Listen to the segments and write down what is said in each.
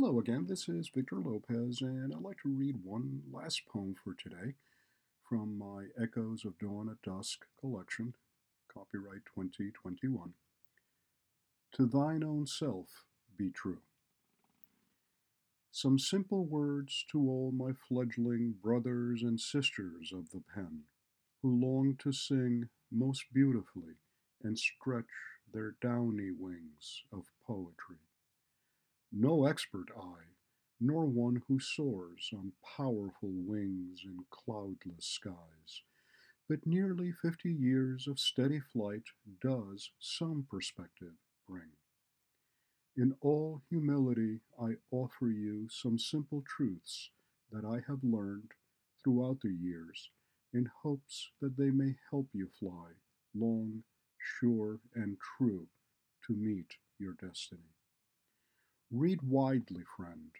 Hello again, this is Victor Lopez, and I'd like to read one last poem for today from my Echoes of Dawn at Dusk collection, copyright 2021. To thine own self be true. Some simple words to all my fledgling brothers and sisters of the pen, who long to sing most beautifully and stretch their downy wings of poetry no expert eye, nor one who soars on powerful wings in cloudless skies. But nearly fifty years of steady flight does some perspective bring. In all humility, I offer you some simple truths that I have learned throughout the years in hopes that they may help you fly long, sure, and true to meet your destiny. Read widely, friend,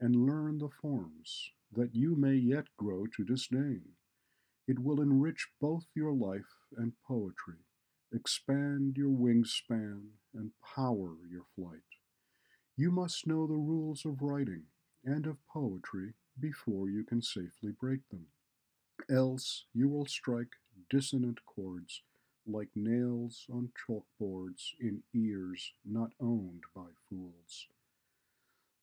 and learn the forms, that you may yet grow to disdain. It will enrich both your life and poetry, expand your wingspan, and power your flight. You must know the rules of writing and of poetry before you can safely break them. Else you will strike dissonant chords like nails on chalkboards in ears not owned by fools.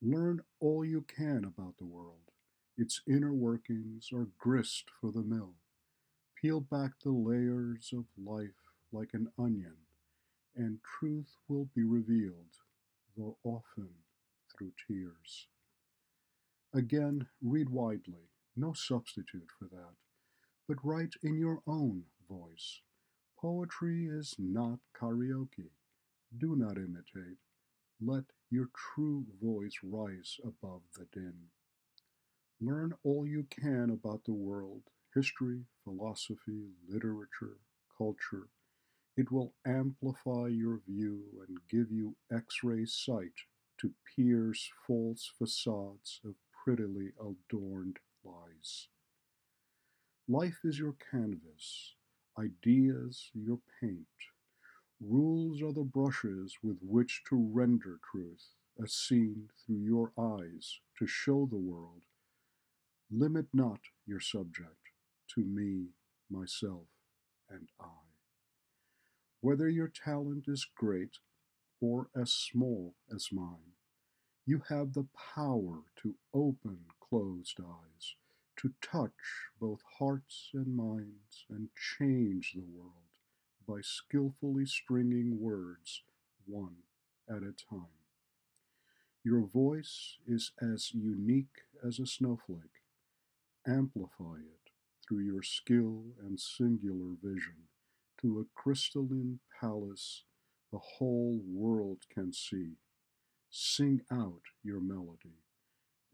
Learn all you can about the world. Its inner workings are grist for the mill. Peel back the layers of life like an onion, and truth will be revealed, though often through tears. Again, read widely, no substitute for that, but write in your own voice. Poetry is not karaoke. Do not imitate. Let your true voice rise above the din. Learn all you can about the world history, philosophy, literature, culture. It will amplify your view and give you x ray sight to pierce false facades of prettily adorned lies. Life is your canvas, ideas your paint. Rules are the brushes with which to render truth, as seen through your eyes, to show the world. Limit not your subject to me, myself, and I. Whether your talent is great or as small as mine, you have the power to open closed eyes, to touch both hearts and minds, and change the world by skillfully stringing words one at a time. Your voice is as unique as a snowflake. Amplify it through your skill and singular vision to a crystalline palace the whole world can see. Sing out your melody,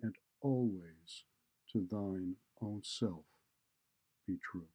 and always to thine own self be true.